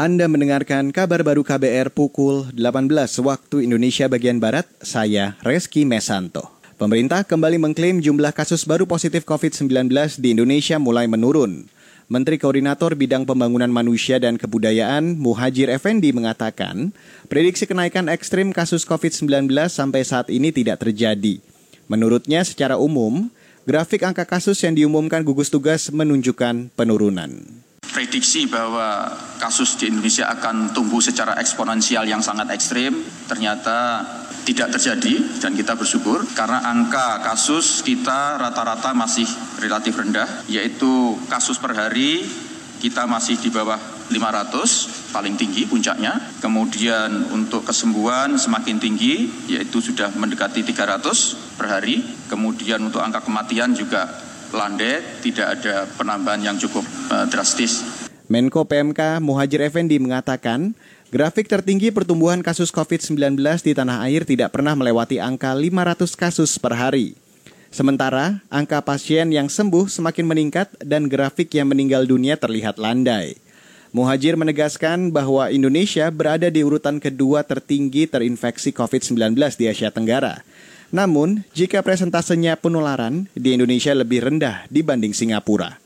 Anda mendengarkan kabar baru KBR pukul 18 waktu Indonesia bagian Barat, saya Reski Mesanto. Pemerintah kembali mengklaim jumlah kasus baru positif COVID-19 di Indonesia mulai menurun. Menteri Koordinator Bidang Pembangunan Manusia dan Kebudayaan Muhajir Effendi mengatakan, prediksi kenaikan ekstrim kasus COVID-19 sampai saat ini tidak terjadi. Menurutnya secara umum, grafik angka kasus yang diumumkan gugus tugas menunjukkan penurunan prediksi bahwa kasus di Indonesia akan tumbuh secara eksponensial yang sangat ekstrim ternyata tidak terjadi dan kita bersyukur karena angka kasus kita rata-rata masih relatif rendah yaitu kasus per hari kita masih di bawah 500 paling tinggi puncaknya. Kemudian untuk kesembuhan semakin tinggi yaitu sudah mendekati 300 per hari. Kemudian untuk angka kematian juga landai, tidak ada penambahan yang cukup uh, drastis. Menko PMK Muhajir Effendi mengatakan, grafik tertinggi pertumbuhan kasus COVID-19 di tanah air tidak pernah melewati angka 500 kasus per hari. Sementara, angka pasien yang sembuh semakin meningkat dan grafik yang meninggal dunia terlihat landai. Muhajir menegaskan bahwa Indonesia berada di urutan kedua tertinggi terinfeksi COVID-19 di Asia Tenggara. Namun, jika presentasenya penularan di Indonesia lebih rendah dibanding Singapura.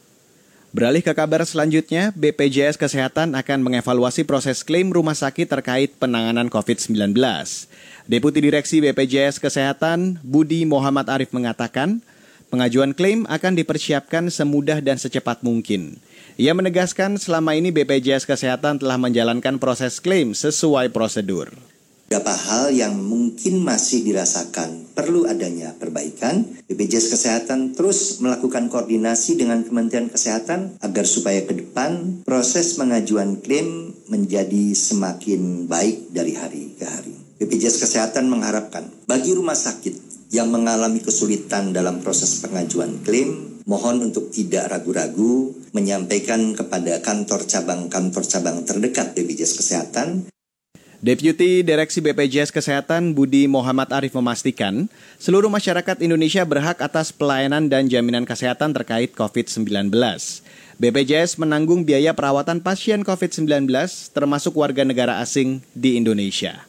Beralih ke kabar selanjutnya, BPJS Kesehatan akan mengevaluasi proses klaim rumah sakit terkait penanganan COVID-19. Deputi Direksi BPJS Kesehatan, Budi Muhammad Arif mengatakan, pengajuan klaim akan dipersiapkan semudah dan secepat mungkin. Ia menegaskan selama ini BPJS Kesehatan telah menjalankan proses klaim sesuai prosedur beberapa hal yang mungkin masih dirasakan perlu adanya perbaikan. BPJS Kesehatan terus melakukan koordinasi dengan Kementerian Kesehatan agar supaya ke depan proses pengajuan klaim menjadi semakin baik dari hari ke hari. BPJS Kesehatan mengharapkan bagi rumah sakit yang mengalami kesulitan dalam proses pengajuan klaim, mohon untuk tidak ragu-ragu menyampaikan kepada kantor cabang-kantor cabang terdekat BPJS Kesehatan Deputi Direksi BPJS Kesehatan Budi Muhammad Arif memastikan, seluruh masyarakat Indonesia berhak atas pelayanan dan jaminan kesehatan terkait COVID-19. BPJS menanggung biaya perawatan pasien COVID-19 termasuk warga negara asing di Indonesia.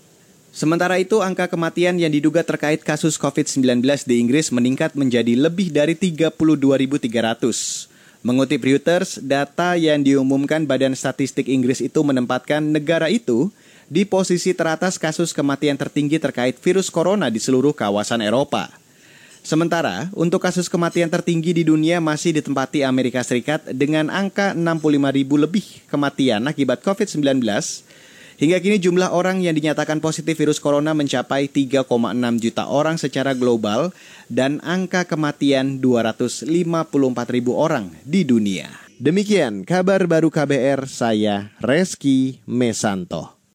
Sementara itu, angka kematian yang diduga terkait kasus COVID-19 di Inggris meningkat menjadi lebih dari 32.300. Mengutip Reuters, data yang diumumkan Badan Statistik Inggris itu menempatkan negara itu di posisi teratas kasus kematian tertinggi terkait virus corona di seluruh kawasan Eropa. Sementara, untuk kasus kematian tertinggi di dunia masih ditempati Amerika Serikat dengan angka 65 ribu lebih kematian akibat COVID-19. Hingga kini jumlah orang yang dinyatakan positif virus corona mencapai 3,6 juta orang secara global dan angka kematian 254 ribu orang di dunia. Demikian kabar baru KBR saya Reski Mesanto.